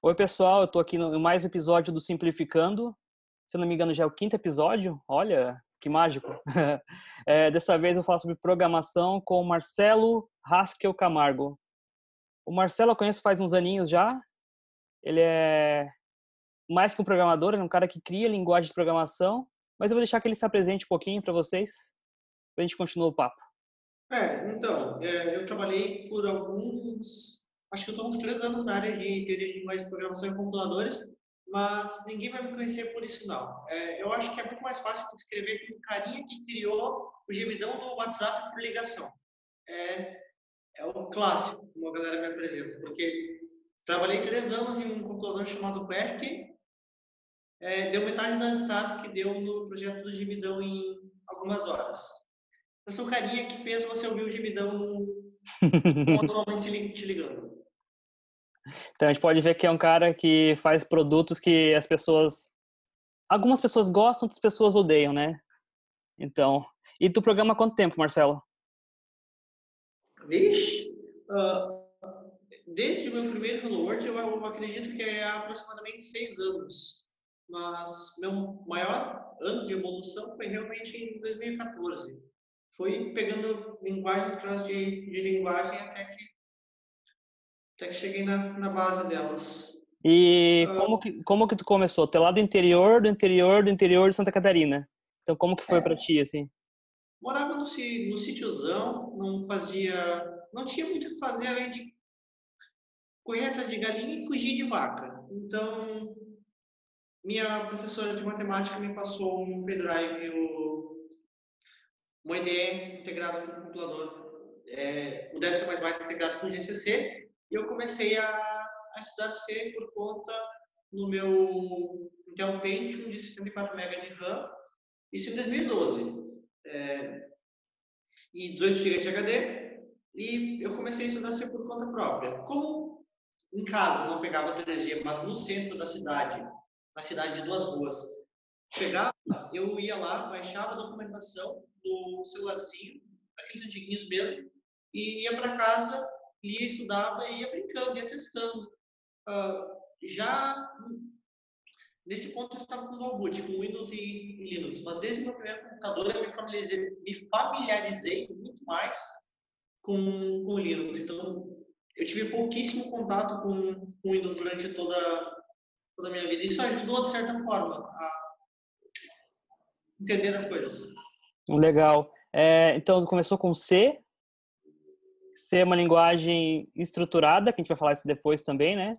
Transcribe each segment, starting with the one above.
Oi, pessoal, eu estou aqui no mais um episódio do Simplificando. Se não me engano, já é o quinto episódio. Olha, que mágico. É, dessa vez eu falo sobre programação com o Marcelo Haskell Camargo. O Marcelo eu conheço faz uns aninhos já. Ele é mais que um programador, ele é um cara que cria linguagem de programação. Mas eu vou deixar que ele se apresente um pouquinho para vocês, para a gente continuar o papo. É, então, é, eu trabalhei por alguns, acho que eu estou uns três anos na área de teoria de de programação em computadores, mas ninguém vai me conhecer por isso não. É, eu acho que é muito mais fácil descrever com o carinha que criou o gemidão do WhatsApp por ligação. É, é o clássico, como a galera me apresenta, porque trabalhei três anos em um computador chamado PERC, é, deu metade das stars que deu no projeto do gemidão em algumas horas. Eu sou o carinha que fez você ouvir o gemidão com os homens te ligando. Então a gente pode ver que é um cara que faz produtos que as pessoas. Algumas pessoas gostam, outras pessoas odeiam, né? Então. E tu programa há quanto tempo, Marcelo? Vixe! Uh, desde o meu primeiro Hello World, eu, eu acredito que é aproximadamente seis anos. Mas meu maior ano de evolução foi realmente em 2014 foi pegando linguagem atrás de, de linguagem até que, até que cheguei na, na base delas. E uh, como, que, como que tu começou? Tu é lá do interior, do interior, do interior de Santa Catarina. Então, como que foi é, para ti, assim? Morava no, no sítiozão, não fazia... Não tinha muito o que fazer além de correr atrás de galinha e fugir de vaca. Então, minha professora de matemática me passou um pendrive, o uma IDE integrada com o compilador, é, o Dev mais integrado com o GCC, e eu comecei a, a estudar C por conta no meu Intel Pentium de 64 MB de RAM, isso em 2012. É, e 18 GB de HD, e eu comecei a estudar C por conta própria. Como em casa não pegava 3G, mas no centro da cidade, na cidade de duas ruas, pegava, eu ia lá, baixava a documentação do celularzinho, aqueles antiguinhos mesmo, e ia para casa, lia, estudava e ia brincando, ia testando. Uh, já nesse ponto eu estava com o Boot, com Windows e Linux, mas desde o meu primeiro computador eu me familiarizei, me familiarizei muito mais com, com o Linux. Então eu tive pouquíssimo contato com, com Windows durante toda, toda a minha vida. Isso ajudou, de certa forma, a entender as coisas. Legal. É, então, começou com C. C é uma linguagem estruturada, que a gente vai falar isso depois também, né?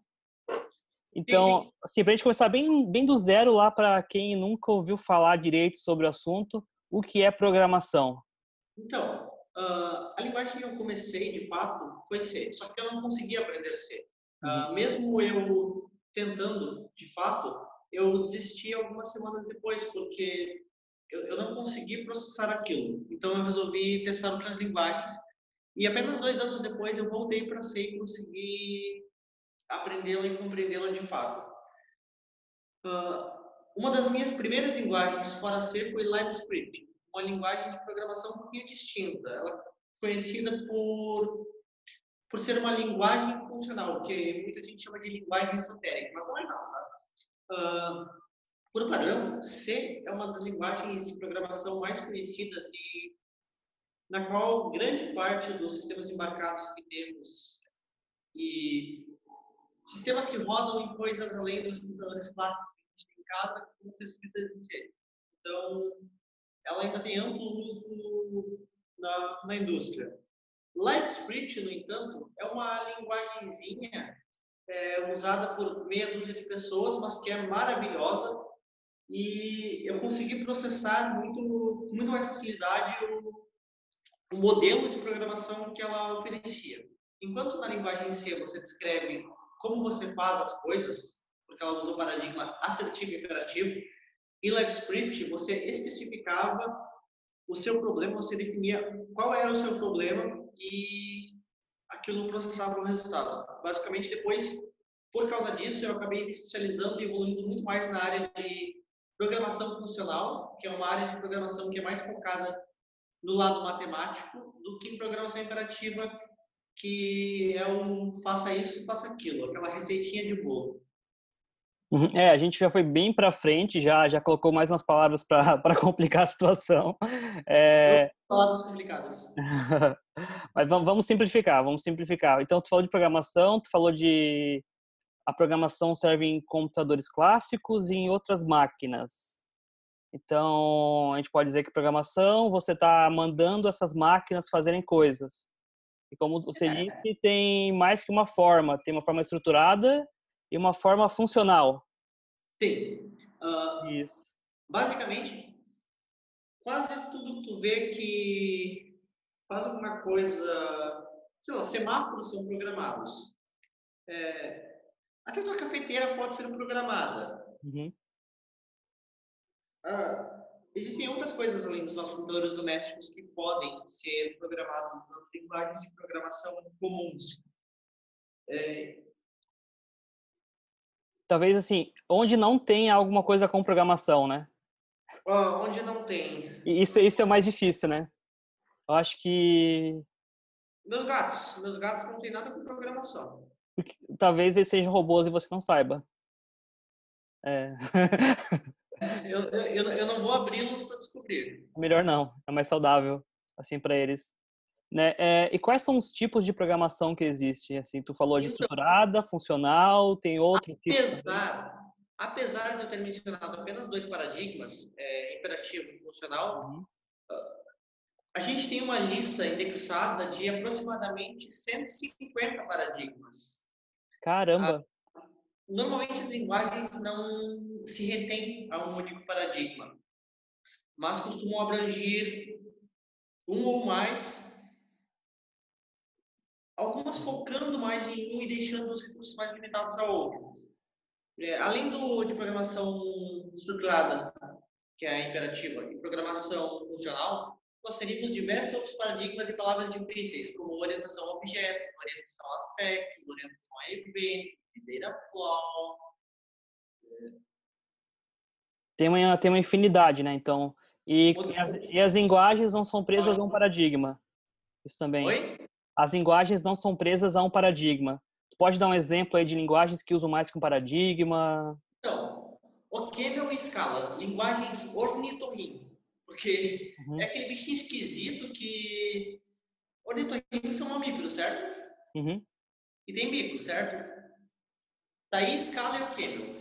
Então, assim, para a gente começar bem, bem do zero lá para quem nunca ouviu falar direito sobre o assunto, o que é programação? Então, uh, a linguagem que eu comecei, de fato, foi C, só que eu não conseguia aprender C. Uh, mesmo eu tentando, de fato, eu desisti algumas semanas depois, porque eu, eu não consegui processar aquilo. Então eu resolvi testar outras linguagens e apenas dois anos depois eu voltei para C e consegui aprendê-la e compreendê-la de fato. Uh, uma das minhas primeiras linguagens fora C foi LiveScript, uma linguagem de programação um pouquinho distinta. Ela conhecida por por ser uma linguagem funcional, que muita gente chama de linguagem esotérica, mas não é não. Tá? Uh, por padrão, C é uma das linguagens de programação mais conhecidas e na qual grande parte dos sistemas embarcados que temos e sistemas que rodam em coisas além dos computadores clássicos que a gente tem em casa vão ser escritas em C. Então, ela ainda tem amplo uso na, na indústria. LiveScript, no entanto, é uma linguagemzinha é, usada por meia dúzia de pessoas, mas que é maravilhosa e eu consegui processar muito, com muito mais facilidade o, o modelo de programação que ela oferecia. Enquanto na linguagem C você descreve como você faz as coisas, porque ela usa o paradigma assertivo e imperativo, em LiveScript você especificava o seu problema, você definia qual era o seu problema e aquilo processava o resultado. Basicamente, depois, por causa disso, eu acabei me especializando e evoluindo muito mais na área de programação funcional, que é uma área de programação que é mais focada no lado matemático, do que em programação imperativa, que é um faça isso, faça aquilo, aquela receitinha de bolo. Uhum. É, a gente já foi bem para frente, já já colocou mais umas palavras para complicar a situação. É... Palavras complicadas. Mas vamos simplificar, vamos simplificar. Então, tu falou de programação, tu falou de a programação serve em computadores clássicos e em outras máquinas. Então, a gente pode dizer que programação, você está mandando essas máquinas fazerem coisas. E como você é. disse, tem mais que uma forma. Tem uma forma estruturada e uma forma funcional. Sim. Uh, Isso. Basicamente, quase tudo que tu vê que faz alguma coisa, sei lá, semáforos são programados. É, até tua cafeteira pode ser programada. Uhum. Uh, existem outras coisas além dos nossos computadores domésticos que podem ser programados usando linguagens de programação comuns. É, talvez assim, onde não tem alguma coisa com programação, né? Oh, onde não tem. Isso, isso é o mais difícil, né? Eu acho que. Meus gatos. Meus gatos não tem nada com programação. Talvez eles sejam robôs e você não saiba. É. eu, eu, eu não vou abri-los para descobrir. Melhor não. É mais saudável, assim, para eles. Né? É, e quais são os tipos de programação que existe? Assim, tu falou de então, estruturada, funcional, tem outro apesar, tipo? Apesar de eu ter mencionado apenas dois paradigmas, é, imperativo e funcional, uhum. Ah, a gente tem uma lista indexada de aproximadamente 150 paradigmas. Caramba! Ah, normalmente as linguagens não se retêm a um único paradigma, mas costumam abranger um ou mais algumas focando mais em um e deixando os recursos mais limitados ao outro. É, além do, de programação estruturada, que é a imperativa, e programação funcional, nós teríamos diversos outros paradigmas e palavras difíceis, como orientação a objetos, orientação a aspectos, orientação a eventos, data flow. Tem uma, tem uma infinidade, né? Então, e, e, as, e as linguagens não são presas a um paradigma. Isso também. Oi? as linguagens não são presas a um paradigma. Pode dar um exemplo aí de linguagens que usam mais que um paradigma? Então, o Camel escala linguagens ornitorrinco, porque uhum. é aquele bichinho esquisito que ornitorrinco são mamíferos, certo? Uhum. E tem bico, certo? Daí escala e o Camel.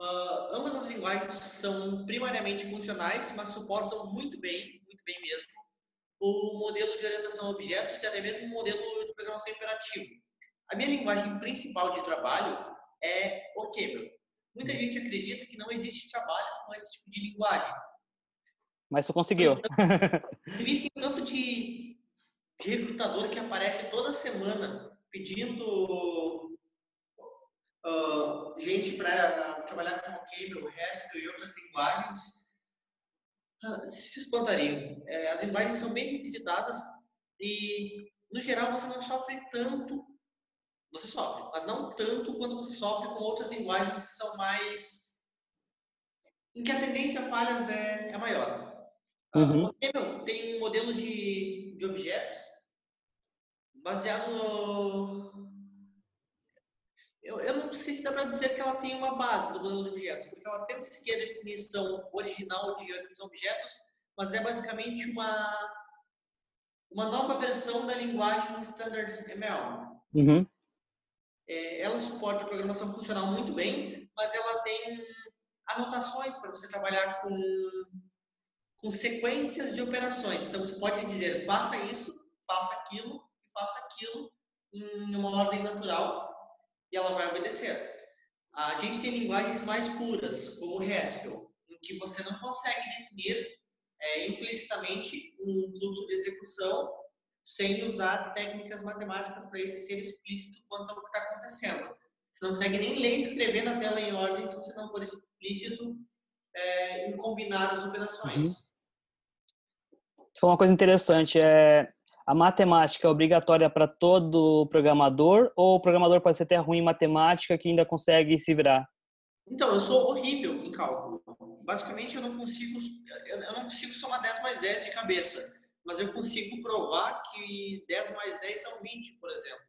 Uh, ambas as linguagens são primariamente funcionais, mas suportam muito bem, muito bem mesmo, o modelo de orientação a objetos e até mesmo o modelo de programação imperativo. A minha linguagem principal de trabalho é o Camel. Muita gente acredita que não existe trabalho com esse tipo de linguagem. Mas você conseguiu. Existem tanto de, de recrutador que aparece toda semana pedindo uh, gente para trabalhar com Camel, Haskell e outras linguagens ah, se espantariam. É, as linguagens são bem revisitadas e, no geral, você não sofre tanto. Você sofre, mas não tanto quanto você sofre com outras linguagens que são mais. em que a tendência a falhas é, é maior. Ah, uhum. O Camel tem um modelo de, de objetos baseado no, eu, eu não sei se dá para dizer que ela tem uma base do modelo de objetos, porque ela tenta seguir a definição original de objetos, mas é basicamente uma, uma nova versão da linguagem Standard ML. Uhum. É, ela suporta a programação funcional muito bem, mas ela tem anotações para você trabalhar com, com sequências de operações. Então, você pode dizer, faça isso, faça aquilo e faça aquilo em uma ordem natural e ela vai obedecer. A gente tem linguagens mais puras, como o Haskell, em que você não consegue definir é, implicitamente um fluxo de execução sem usar técnicas matemáticas para isso ser explícito quanto ao que está acontecendo. Você não consegue nem ler e escrever na tela em ordem se você não for explícito é, em combinar as operações. Uhum. Foi uma coisa interessante. É, a matemática é obrigatória para todo programador ou o programador pode ser até ruim em matemática que ainda consegue se virar? Então, eu sou horrível em cálculo. Basicamente, eu não consigo, eu não consigo somar 10 mais 10 de cabeça, mas eu consigo provar que 10 mais 10 são 20, por exemplo.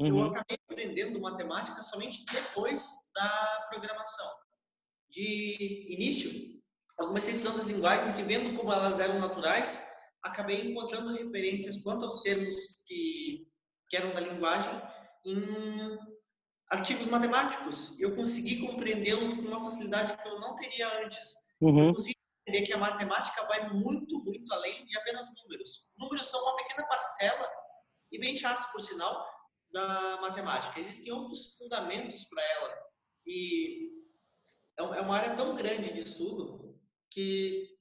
Uhum. Eu acabei aprendendo matemática somente depois da programação. de início, eu comecei estudando as linguagens e vendo como elas eram naturais, acabei encontrando referências quanto aos termos que, que eram da linguagem em artigos matemáticos. Eu consegui compreendê-los com uma facilidade que eu não teria antes. Uhum. Eu consegui entender que a matemática vai muito, muito além de apenas números. Números são uma pequena parcela, e bem chatos, por sinal, da matemática. Existem outros fundamentos para ela. E é, é uma área tão grande de estudo que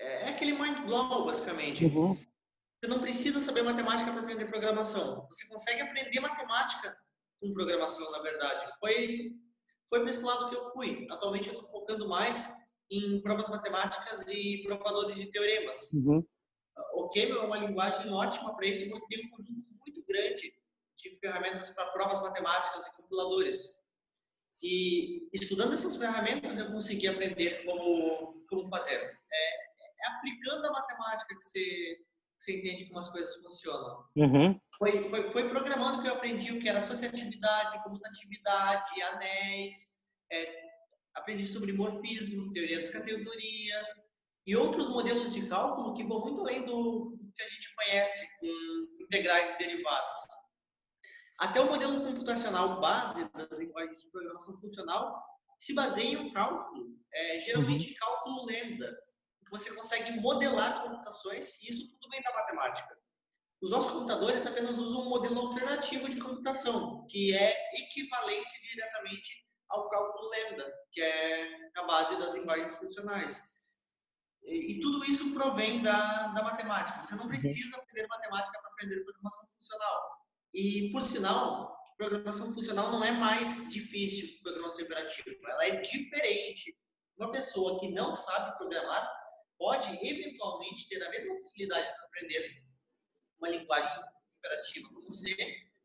é, é aquele mind blow, basicamente. Uhum. Você não precisa saber matemática para aprender programação. Você consegue aprender matemática com programação, na verdade. Foi, foi para esse lado que eu fui. Atualmente eu estou focando mais em provas matemáticas e provadores de teoremas. Uhum. O Camel é uma linguagem ótima para isso, porque tem um conjunto muito grande de ferramentas para provas matemáticas e compiladores. E estudando essas ferramentas eu consegui aprender como, como fazer. É, é aplicando a matemática que você, que você entende como as coisas funcionam. Uhum. Foi, foi, foi programando que eu aprendi o que era associatividade, comutatividade, anéis, é, aprendi sobre morfismos, teoria das categorias e outros modelos de cálculo que vão muito além do, que a gente conhece com integrais e derivadas. Até o modelo computacional base das linguagens de programação funcional se baseia em um cálculo, é, geralmente uhum. cálculo lambda, você consegue modelar computações e isso tudo vem da matemática. Os nossos computadores apenas usam um modelo alternativo de computação, que é equivalente diretamente ao cálculo lambda, que é a base das linguagens funcionais. E, e tudo isso provém da, da matemática. Você não uhum. precisa aprender matemática para aprender programação funcional. E, por sinal, programação funcional não é mais difícil que programação imperativa. Ela é diferente. Uma pessoa que não sabe programar pode, eventualmente, ter a mesma facilidade para aprender uma linguagem imperativa como C,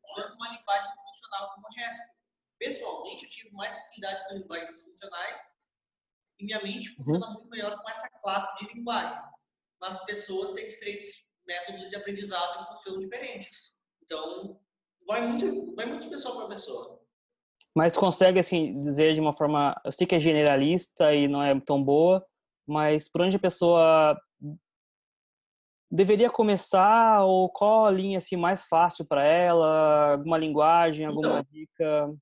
quanto uma linguagem funcional como o resto. Pessoalmente, eu tive mais facilidade com linguagens funcionais e minha mente uhum. funciona muito melhor com essa classe de linguagens. Mas pessoas têm diferentes métodos de aprendizado e funcionam diferentes. Então, vai muito, vai muito pessoa para pessoa. Mas consegue, assim, dizer de uma forma... Eu sei que é generalista e não é tão boa, mas por onde a pessoa deveria começar ou qual a linha assim mais fácil para ela, alguma linguagem, alguma então, dica?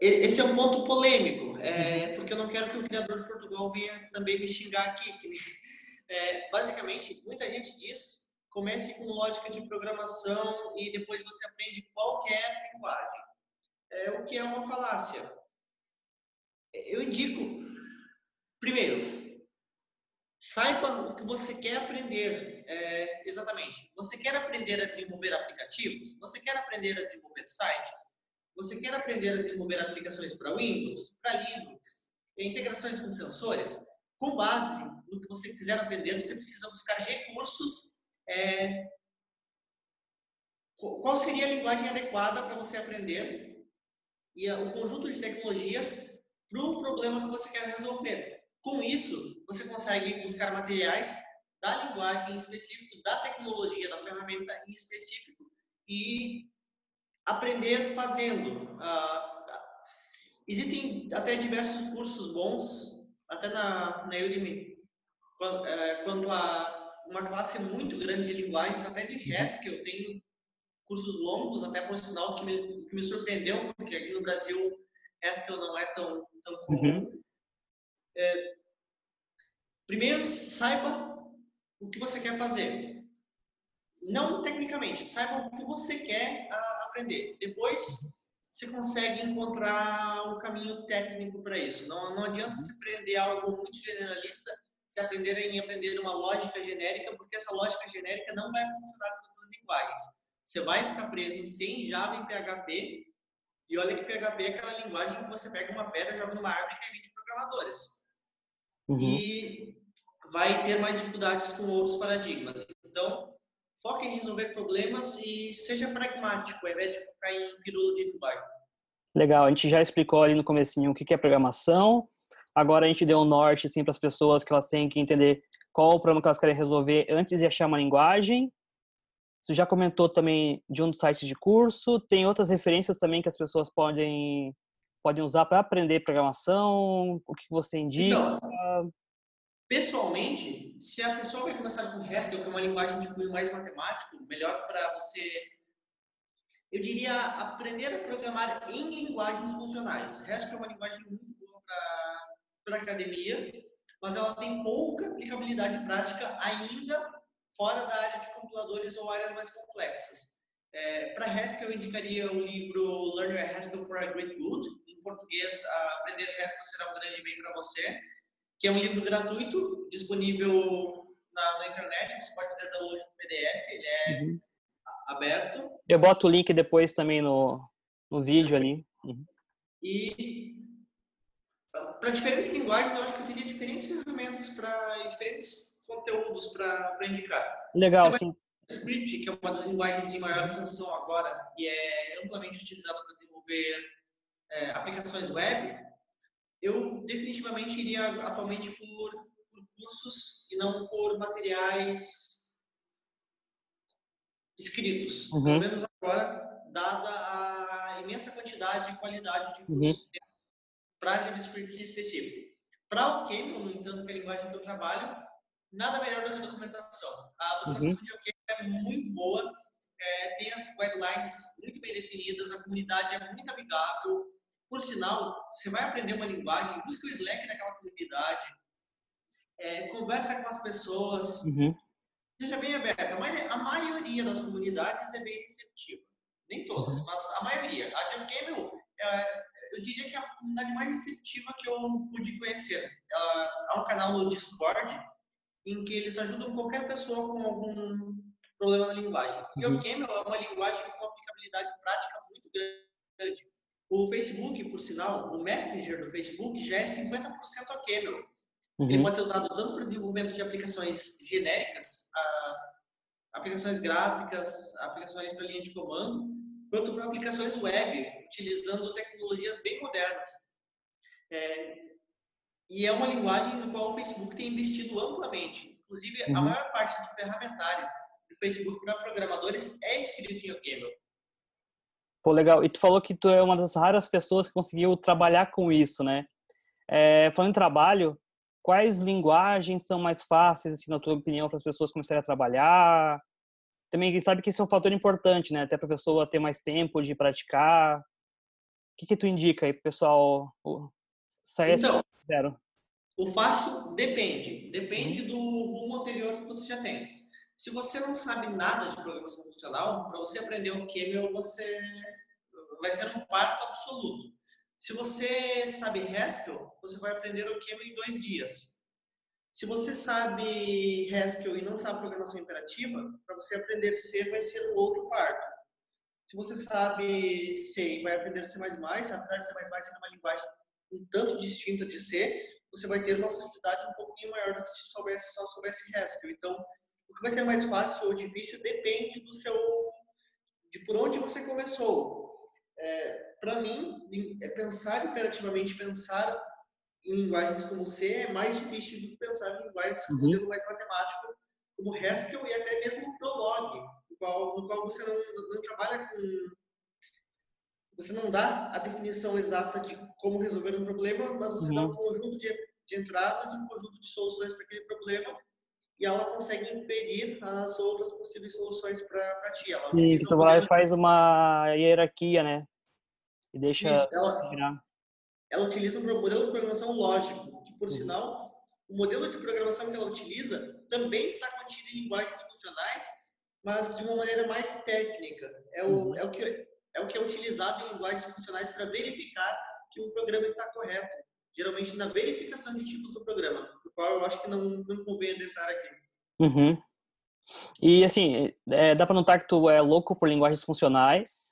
Esse é um ponto polêmico, é, uhum. porque eu não quero que o criador de Portugal venha também me xingar aqui. É, basicamente, muita gente diz comece com lógica de programação e depois você aprende qualquer linguagem. É, o que é uma falácia. Eu indico, primeiro, saiba o que você quer aprender é, exatamente. Você quer aprender a desenvolver aplicativos? Você quer aprender a desenvolver sites? Você quer aprender a desenvolver aplicações para Windows, para Linux, integrações com sensores? Com base no que você quiser aprender, você precisa buscar recursos é, qual seria a linguagem adequada para você aprender e o conjunto de tecnologias para o problema que você quer resolver. Com isso, você consegue buscar materiais da linguagem em específico, da tecnologia, da ferramenta em específico e aprender fazendo. Ah, existem até diversos cursos bons, até na, na Udemy, é, quanto a uma classe muito grande de linguagens, até de. Haskell. Tem cursos longos, até por sinal que me, que me surpreendeu, porque aqui no Brasil Haskell não é tão, tão comum. Uhum. É, primeiro, saiba o que você quer fazer. Não tecnicamente, saiba o que você quer a, aprender. Depois, você consegue encontrar o um caminho técnico para isso. Não, não adianta se prender algo muito generalista se aprenderem em aprender uma lógica genérica, porque essa lógica genérica não vai funcionar em todas as linguagens. Você vai ficar preso em C, Java e PHP, e olha que PHP é aquela linguagem que você pega uma pedra, joga numa árvore e cai 20 programadores. Uhum. E vai ter mais dificuldades com outros paradigmas. Então, foque em resolver problemas e seja pragmático, ao invés de focar em firula de linguagem. Legal, a gente já explicou ali no comecinho o que é programação, Agora a gente deu um norte assim, para as pessoas que elas têm que entender qual o problema que elas querem resolver antes de achar uma linguagem. Você já comentou também de um dos sites de curso. Tem outras referências também que as pessoas podem podem usar para aprender programação? O que você indica? Então, pessoalmente, se a pessoa vai começar com Haskell, que é uma linguagem de cunho mais matemático, melhor para você eu diria aprender a programar em linguagens funcionais. Haskell é uma linguagem muito boa para academia, mas ela tem pouca aplicabilidade prática ainda fora da área de compiladores ou áreas mais complexas. É, para Haskell, eu indicaria o livro Learn Your Haskell for a Great Good. Português, Aprender Haskell será um grande bem para você, que é um livro gratuito, disponível na, na internet. Você pode fazer download no PDF. Ele é uhum. aberto. Eu boto o link depois também no, no vídeo ali. Uhum. E para diferentes linguagens, eu acho que eu teria diferentes ferramentas para diferentes conteúdos para indicar. Legal, sim. Script, que é uma das linguagens em maior ascensão agora e é amplamente utilizada para desenvolver é, aplicações web, eu definitivamente iria atualmente por, por cursos e não por materiais escritos. Uhum. Pelo menos agora, dada a imensa quantidade e qualidade de cursos uhum. para JavaScript em específico. Para o Camel, no entanto, que é a linguagem que eu trabalho, nada melhor do que a documentação. A documentação uhum. de OK é muito boa, é, tem as guidelines muito bem definidas, a comunidade é muito amigável. Por sinal, você vai aprender uma linguagem, busca o Slack daquela comunidade, é, conversa com as pessoas, uhum. seja bem aberta. A maioria das comunidades é bem receptiva. Nem todas, uhum. mas a maioria. A John Camel, é, eu diria que é a comunidade mais receptiva que eu pude conhecer. Há um canal no Discord em que eles ajudam qualquer pessoa com algum problema na linguagem. E o Camel é uma linguagem com aplicabilidade prática muito grande. O Facebook, por sinal, o Messenger do Facebook já é 50% o Camel. Uhum. Ele pode ser usado tanto para desenvolvimento de aplicações genéricas, aplicações gráficas, aplicações para linha de comando, quanto para aplicações web, utilizando tecnologias bem modernas. É, e é uma linguagem no qual o Facebook tem investido amplamente. Inclusive, uhum. a maior parte do ferramentário do Facebook para programadores é escrito em OCaml. Pô, legal. E tu falou que tu é uma das raras pessoas que conseguiu trabalhar com isso, né? É, falando em trabalho, quais linguagens são mais fáceis, assim, na tua opinião, para as pessoas começarem a trabalhar? Também sabe que isso é um fator importante, né? Até para a pessoa ter mais tempo de praticar. O que, que tu indica aí pessoal sair então, Zero. O fácil depende. Depende do rumo anterior que você já tem. Se você não sabe nada de programação funcional, para você aprender o Camel, você vai ser um parto absoluto. Se você sabe Haskell, você vai aprender o Camel em dois dias. Se você sabe Haskell e não sabe programação imperativa, para você aprender C vai ser um outro parto. Se você sabe C e vai aprender C++, apesar de C++ ser uma linguagem um tanto distinta de ser, você vai ter uma facilidade um pouquinho maior do que se soubesse, só soubesse Haskell. Então, o que vai ser mais fácil ou difícil depende do seu, de por onde você começou. É, Para mim, é pensar imperativamente, pensar em linguagens como C é mais difícil do que pensar em linguagens com uhum. modelo mais matemático, como Haskell e até mesmo Prolog, no qual, no qual você não, não trabalha com você não dá a definição exata de como resolver um problema, mas você uhum. dá um conjunto de, de entradas e um conjunto de soluções para aquele problema e ela consegue inferir as outras possíveis soluções para ti. Ela Isso, então ela faz uma hierarquia, né? E deixa Isso, ela, ela utiliza um modelo de programação lógico, que por uhum. sinal, o modelo de programação que ela utiliza também está contido em linguagens funcionais, mas de uma maneira mais técnica. É o, uhum. é o que é o que é utilizado em linguagens funcionais para verificar que um programa está correto. Geralmente na verificação de tipos do programa, o qual eu acho que não, não convém adentrar aqui. Uhum. E assim, é, dá para notar que tu é louco por linguagens funcionais.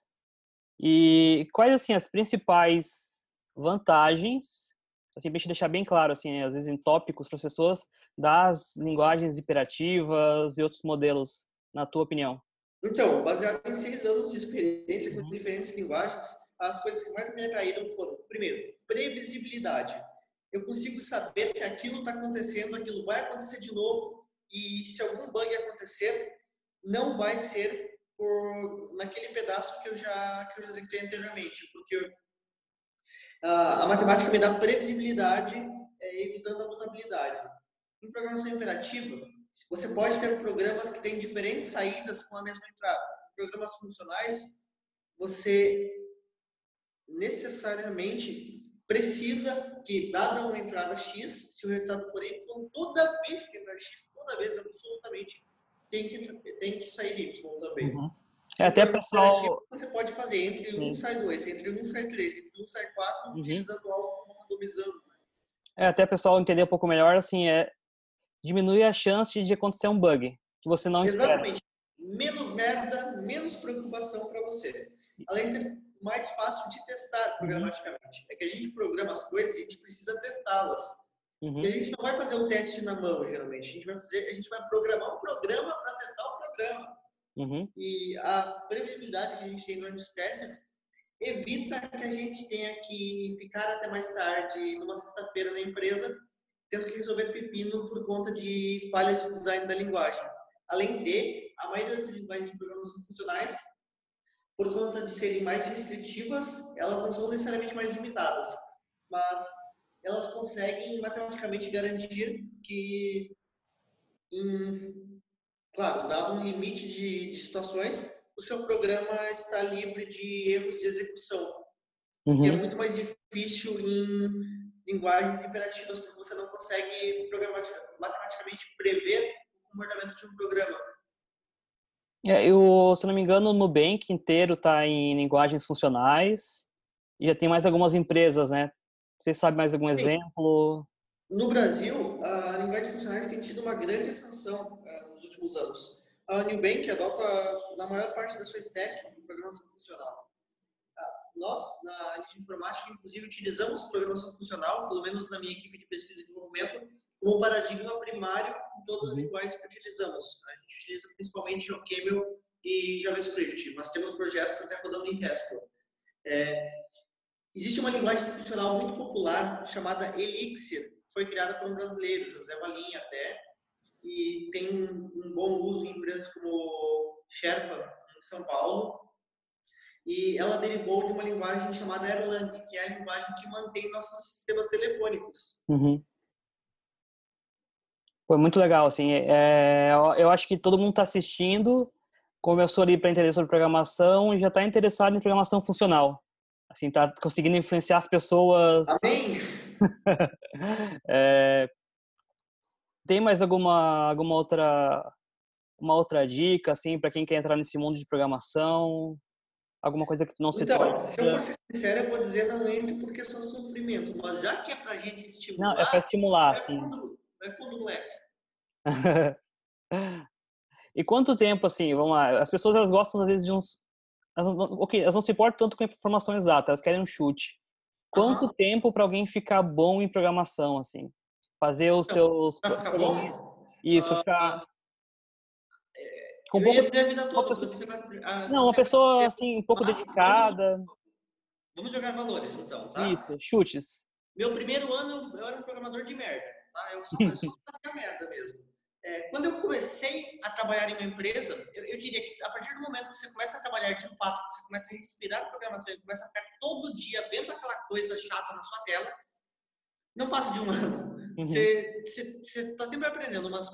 E quais assim as principais vantagens, assim, para te deixar bem claro, assim, às vezes em tópicos para as pessoas, das linguagens imperativas e outros modelos, na tua opinião? Então, baseado em seis anos de experiência com diferentes linguagens, as coisas que mais me atraíram foram, primeiro, previsibilidade. Eu consigo saber que aquilo está acontecendo, aquilo vai acontecer de novo, e se algum bug acontecer, não vai ser por naquele pedaço que eu já que eu já executei anteriormente, porque a matemática me dá previsibilidade, é, evitando a mutabilidade. Em programação imperativa, você pode ter programas que têm diferentes saídas com a mesma entrada. Programas funcionais, você necessariamente precisa que, dada uma entrada X, se o resultado for Y, toda vez que entrar X, toda vez, absolutamente, tem que, tem que sair Y também. Uhum. É, até pessoal... Você pode fazer entre Sim. um sai dois, entre um sai três, entre um sai quatro, uhum. utilizando algo randomizando. Né? É, até pessoal entender um pouco melhor, assim, é diminui a chance de acontecer um bug que você não Exatamente. Espera. Menos merda, menos preocupação para você. Além de ser mais fácil de testar uhum. programaticamente. É que a gente programa as coisas e a gente precisa testá-las. Uhum. E a gente não vai fazer o teste na mão, geralmente. A gente vai fazer, a gente vai programar um programa para testar o programa. Uhum. E a previsibilidade que a gente tem durante os testes evita que a gente tenha que ficar até mais tarde, numa sexta-feira na empresa, tendo que resolver pepino por conta de falhas de design da linguagem. Além de, a maioria das linguagens de programação funcionais, por conta de serem mais restritivas, elas não são necessariamente mais limitadas, mas elas conseguem matematicamente garantir que, em, claro, dado um limite de, de situações, o seu programa está livre de erros de execução, uhum. que é muito mais difícil em linguagens imperativas porque você não consegue matematicamente prever o comportamento de um programa. É, eu, se não me engano, o Nubank inteiro está em linguagens funcionais e já tem mais algumas empresas, né? Você sabe mais algum exemplo? No Brasil, a linguagens funcionais tem tido uma grande expansão é, nos últimos anos. A Nubank adota, na maior parte da sua stack, programação funcional nós, na área de informática, inclusive, utilizamos programação funcional, pelo menos na minha equipe de pesquisa e desenvolvimento, como paradigma primário em todas as uhum. linguagens que utilizamos. A gente utiliza principalmente o Camel e JavaScript, mas temos projetos até rodando em Haskell. É, existe uma linguagem funcional muito popular chamada Elixir, foi criada por um brasileiro, José Valinha até, e tem um bom uso em empresas como Sherpa, em São Paulo, e ela derivou de uma linguagem chamada Erlang, que é a linguagem que mantém nossos sistemas telefônicos. Uhum. Foi muito legal, assim, é, eu acho que todo mundo está assistindo, começou ali para entender sobre programação e já está interessado em programação funcional. Assim, tá conseguindo influenciar as pessoas. Amém! é, tem mais alguma, alguma outra uma outra dica, assim, para quem quer entrar nesse mundo de programação? Alguma coisa que não se Então, se eu for ser sincero, eu vou dizer não entre porque é só sofrimento. Mas já que é pra gente estimular. Não, é pra estimular, é sim. Fundo, é fundo, moleque. e quanto tempo, assim, vamos lá, as pessoas elas gostam às vezes de uns. Elas não, ok, elas não se importam tanto com a informação exata, elas querem um chute. Quanto uhum. tempo para alguém ficar bom em programação, assim? Fazer os então, seus. Pra ficar bom? Isso, pra ficar com eu pouco, dizer a vida toda. Pessoa, vai, ah, não, uma pessoa assim, um pouco dedicada. Vamos, vamos, jogar valores então, tá? Isso, chutes. Meu primeiro ano eu era um programador de merda, tá? Eu só, eu só fazia merda mesmo. É, quando eu comecei a trabalhar em uma empresa, eu, eu, diria que a partir do momento que você começa a trabalhar de fato, você começa a respirar programação e começa a ficar todo dia vendo aquela coisa chata na sua tela, não passa de um ano. Uhum. Você está sempre aprendendo, mas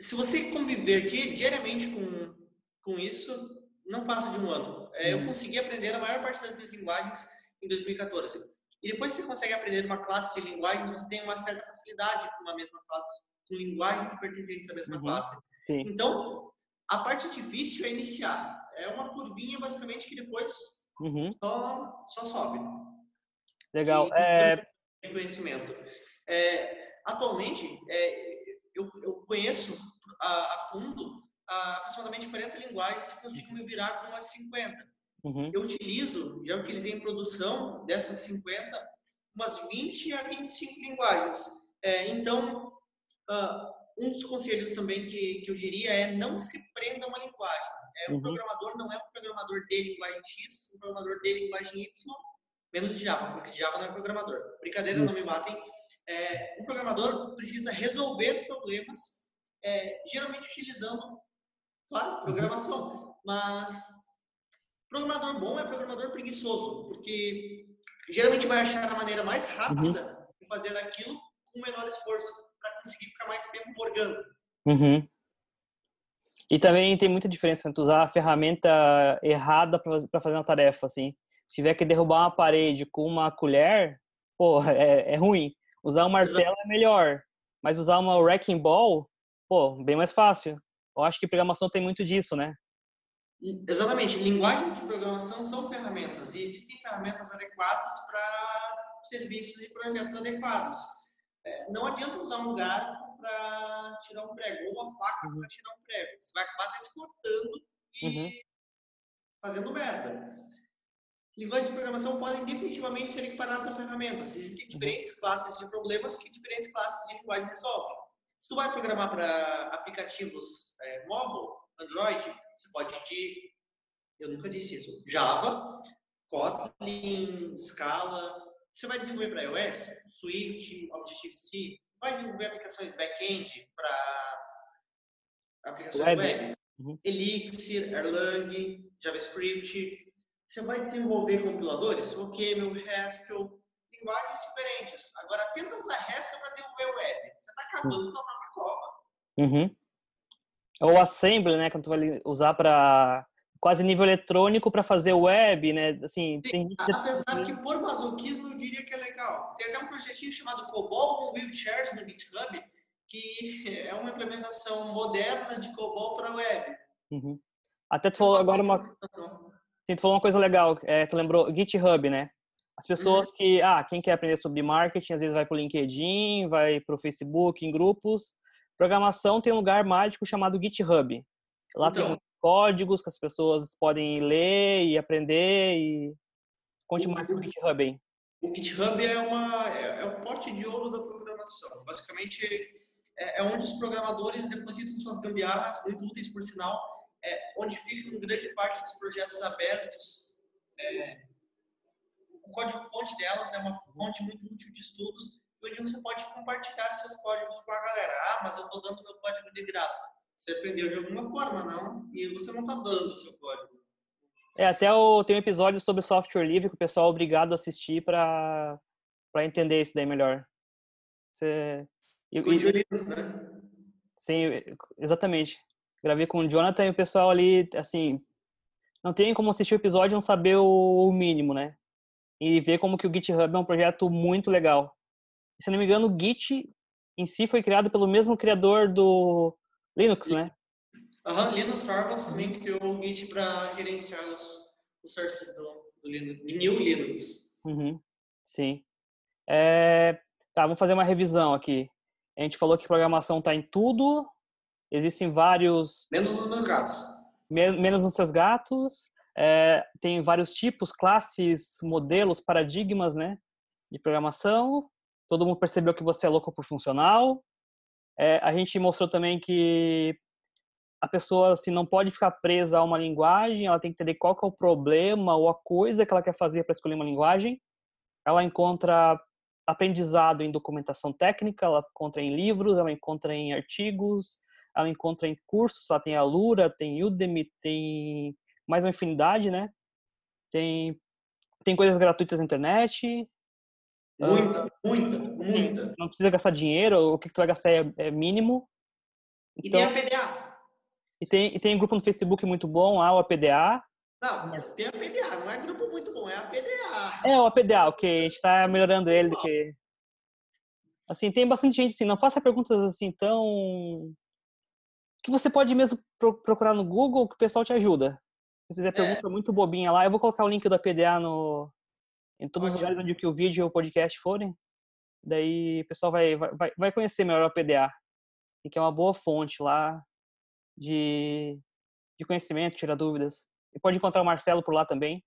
se você conviver diariamente com, com isso, não passa de um ano. É, eu uhum. consegui aprender a maior parte das minhas linguagens em 2014. E depois que você consegue aprender uma classe de linguagem, você tem uma certa facilidade com uma mesma classe, com linguagens pertencentes à mesma uhum. classe. Sim. Então, a parte difícil é iniciar. É uma curvinha, basicamente, que depois uhum. só, só sobe. Legal. é... Conhecimento. É, atualmente, é, eu, eu conheço a, a fundo a, aproximadamente 40 linguagens e consigo me virar com umas 50. Uhum. Eu utilizo, já utilizei em produção dessas 50, umas 20 a 25 linguagens. É, então, uh, um dos conselhos também que, que eu diria é não se prenda a uma linguagem. É, um uhum. programador não é um programador de linguagem X, um programador de linguagem Y, menos de Java, porque Java não é programador. Brincadeira, não me matem. É, um programador precisa resolver problemas, é, geralmente utilizando, claro, programação, mas Programador bom é programador preguiçoso, porque geralmente vai achar a maneira mais rápida uhum. de fazer aquilo com menor esforço, para conseguir ficar mais tempo morgando. Uhum. E também tem muita diferença entre usar a ferramenta errada para fazer uma tarefa, assim. Se tiver que derrubar uma parede com uma colher, pô, é, é ruim. Usar um martelo é melhor, mas usar uma wrecking ball, pô, bem mais fácil. Eu acho que programação tem muito disso, né? Exatamente. Linguagens de programação são ferramentas e existem ferramentas adequadas para serviços e projetos adequados. É, não adianta usar um garfo para tirar um prego ou uma faca uhum. para tirar um prego. Você vai acabar se cortando e uhum. fazendo merda. Linguagens de programação podem definitivamente ser equiparadas a ferramentas. Existem uhum. diferentes classes de problemas que diferentes classes de linguagem resolvem. Se tu vai programar para aplicativos é, mobile, Android, você pode de, eu nunca disse isso, Java, Kotlin, Scala. Você vai desenvolver para iOS, Swift, Objective-C, vai desenvolver aplicações back-end para aplicações web, web. Uhum. Elixir, Erlang, JavaScript. Você vai desenvolver compiladores, OCaml, Haskell, linguagens diferentes. Agora, tenta usar Haskell para desenvolver web. Você está acabando uhum. com a própria cova. Uhum. Ou Assembly, né, que tu vai usar para quase nível eletrônico para fazer web, né? Assim, Sim, tem... apesar que por masoquismo eu diria que é legal. Tem até um projetinho chamado COBOL com wheelchairs no GitHub, que é uma implementação moderna de COBOL para web. Uhum. Até tu falou agora uma Sim, tu falou uma coisa legal, é, tu lembrou GitHub, né? As pessoas uhum. que, ah, quem quer aprender sobre marketing, às vezes vai para o LinkedIn, vai para o Facebook, em grupos. Programação tem um lugar mágico chamado GitHub. Lá então, tem códigos que as pessoas podem ler e aprender e conte o, mais sobre o GitHub aí. O GitHub é uma é, é o pote de ouro da programação. Basicamente é, é, onde os programadores depositam suas gambiarras muito úteis por sinal, é onde fica grande parte dos projetos abertos. É, o código fonte delas é uma fonte muito útil de estudos, onde você pode compartilhar seus códigos com a galera. Ah, mas eu estou dando meu código de graça você aprendeu de alguma forma, não? E você não está dando o seu código. É, até o, tem um episódio sobre software livre que o pessoal é obrigado a assistir para entender isso daí melhor. Você, com o Linux, né? Sim, exatamente. Gravei com o Jonathan e o pessoal ali, assim, não tem como assistir o episódio e não saber o, o mínimo, né? E ver como que o GitHub é um projeto muito legal. Se não me engano, o Git em si foi criado pelo mesmo criador do Linux, né? Aham, uhum, Linux Torvalds também criou o Git para gerenciar os, os sources do, do Linux, New Linux. Uhum, sim. É, tá, vamos fazer uma revisão aqui. A gente falou que programação está em tudo. Existem vários. Menos nos meus gatos. menos nos seus gatos. É, tem vários tipos, classes, modelos, paradigmas, né? De programação. Todo mundo percebeu que você é louco por funcional. É, a gente mostrou também que a pessoa assim, não pode ficar presa a uma linguagem, ela tem que entender qual que é o problema ou a coisa que ela quer fazer para escolher uma linguagem. Ela encontra aprendizado em documentação técnica, ela encontra em livros, ela encontra em artigos, ela encontra em cursos, ela tem Lura, tem Udemy, tem mais uma infinidade, né? Tem, tem coisas gratuitas na internet, Muita, uh, muita, muita. Não precisa gastar dinheiro, o que, tu vai gastar é, é mínimo. Então, e tem a PDA. E tem, e tem um grupo no Facebook muito bom lá, o APDA. Não, tem a PDA, não é grupo muito bom, é a PDA. É, o APDA, ok, a gente tá melhorando ele que... Assim, tem bastante gente, assim, não faça perguntas assim tão... Que você pode mesmo procurar no Google que o pessoal te ajuda. Se fizer é. pergunta é. muito bobinha lá, eu vou colocar o link do APDA no, em todos os lugares onde o vídeo ou o podcast forem. Daí o pessoal vai, vai, vai conhecer melhor o PDA, que é uma boa fonte lá de, de conhecimento, tirar dúvidas. E pode encontrar o Marcelo por lá também.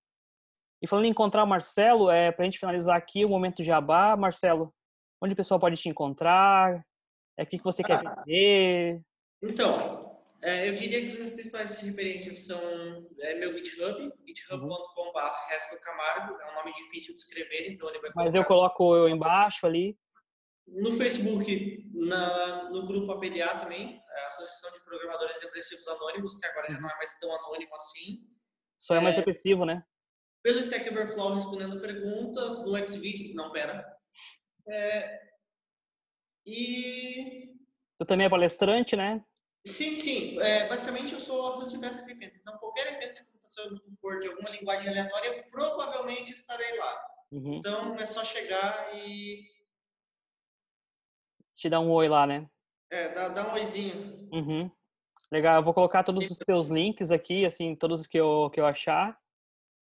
E falando em encontrar o Marcelo, é, para a gente finalizar aqui o momento jabá, Marcelo, onde o pessoal pode te encontrar? É, o que, que você quer ah, ver? Então, é, eu diria que as minhas principais referências são é, meu GitHub, github.com.br Camargo, é um nome difícil de escrever, então ele vai Mas eu coloco eu embaixo ali. No Facebook, na, no grupo APDA também, a Associação de Programadores Depressivos Anônimos, que agora já não é mais tão anônimo assim. Só é, mais depressivo, né? Pelo Stack Overflow respondendo perguntas, no Xvid, não, pera. É, e... Tu também é palestrante, né? Sim, sim. É, basicamente eu sou host de festa de evento. Então qualquer evento de computação que for de alguma linguagem aleatória, eu provavelmente estarei lá. Uhum. Então é só chegar e... Te dar um oi lá, né? É, dá, dá um oizinho. Uhum. Legal, eu vou colocar todos os teus links aqui, assim, todos que eu, que eu achar,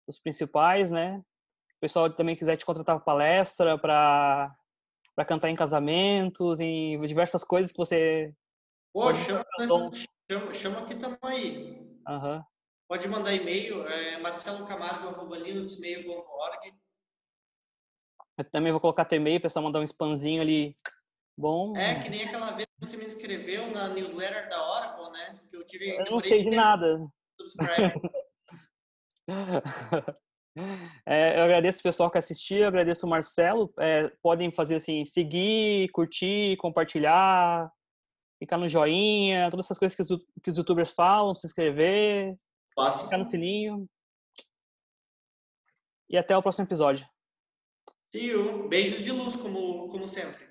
os principais, né? O pessoal também quiser te contratar para palestra, para para cantar em casamentos, em diversas coisas que você. Pô, chama, chama, chama que estamos aí. Uhum. Pode mandar e-mail, é marcelocamargo.linuxmail.org. Eu também vou colocar teu e-mail, pessoal mandar um spamzinho ali bom. É, que nem aquela vez que você me inscreveu na newsletter da Oracle, né? Que eu tive. Eu não sei de nada. É, eu agradeço o pessoal que assistiu, agradeço o Marcelo. É, podem fazer assim, seguir, curtir, compartilhar, ficar no joinha, todas essas coisas que os, que os youtubers falam, se inscrever, Fácil. ficar no sininho. E até o próximo episódio. See you. Beijos de luz, como, como sempre.